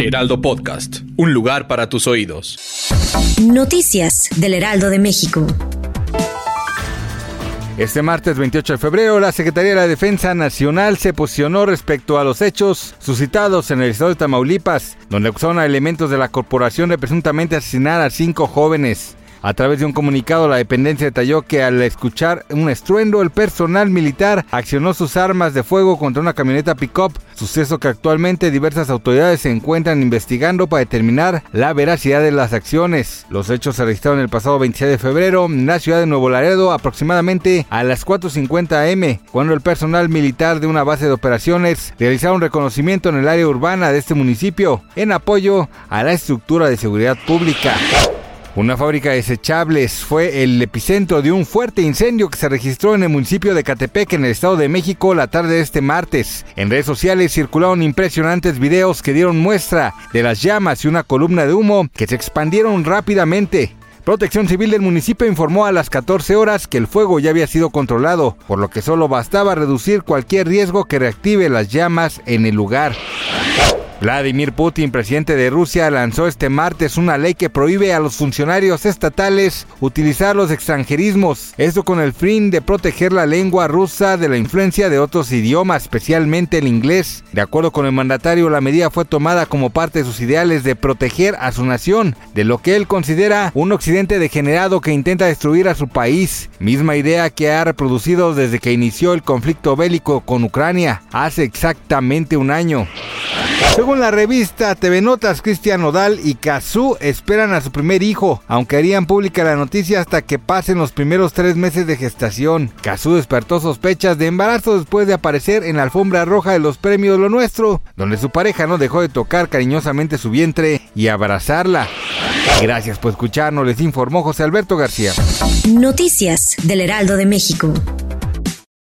Heraldo Podcast, un lugar para tus oídos. Noticias del Heraldo de México. Este martes 28 de febrero, la Secretaría de la Defensa Nacional se posicionó respecto a los hechos suscitados en el estado de Tamaulipas, donde acusaron a elementos de la corporación de presuntamente asesinar a cinco jóvenes. A través de un comunicado, la dependencia detalló que al escuchar un estruendo, el personal militar accionó sus armas de fuego contra una camioneta pick-up, suceso que actualmente diversas autoridades se encuentran investigando para determinar la veracidad de las acciones. Los hechos se registraron el pasado 26 de febrero en la ciudad de Nuevo Laredo, aproximadamente a las 4.50 am, cuando el personal militar de una base de operaciones realizaron reconocimiento en el área urbana de este municipio en apoyo a la estructura de seguridad pública. Una fábrica de desechables fue el epicentro de un fuerte incendio que se registró en el municipio de Catepec, en el Estado de México, la tarde de este martes. En redes sociales circularon impresionantes videos que dieron muestra de las llamas y una columna de humo que se expandieron rápidamente. Protección Civil del municipio informó a las 14 horas que el fuego ya había sido controlado, por lo que solo bastaba reducir cualquier riesgo que reactive las llamas en el lugar. Vladimir Putin, presidente de Rusia, lanzó este martes una ley que prohíbe a los funcionarios estatales utilizar los extranjerismos, esto con el fin de proteger la lengua rusa de la influencia de otros idiomas, especialmente el inglés. De acuerdo con el mandatario, la medida fue tomada como parte de sus ideales de proteger a su nación de lo que él considera un occidente degenerado que intenta destruir a su país, misma idea que ha reproducido desde que inició el conflicto bélico con Ucrania hace exactamente un año. Según la revista TV Notas, Cristian Nodal y Kazú esperan a su primer hijo, aunque harían pública la noticia hasta que pasen los primeros tres meses de gestación. Kazú despertó sospechas de embarazo después de aparecer en la alfombra roja de los premios Lo Nuestro, donde su pareja no dejó de tocar cariñosamente su vientre y abrazarla. Gracias por escucharnos, les informó José Alberto García. Noticias del Heraldo de México.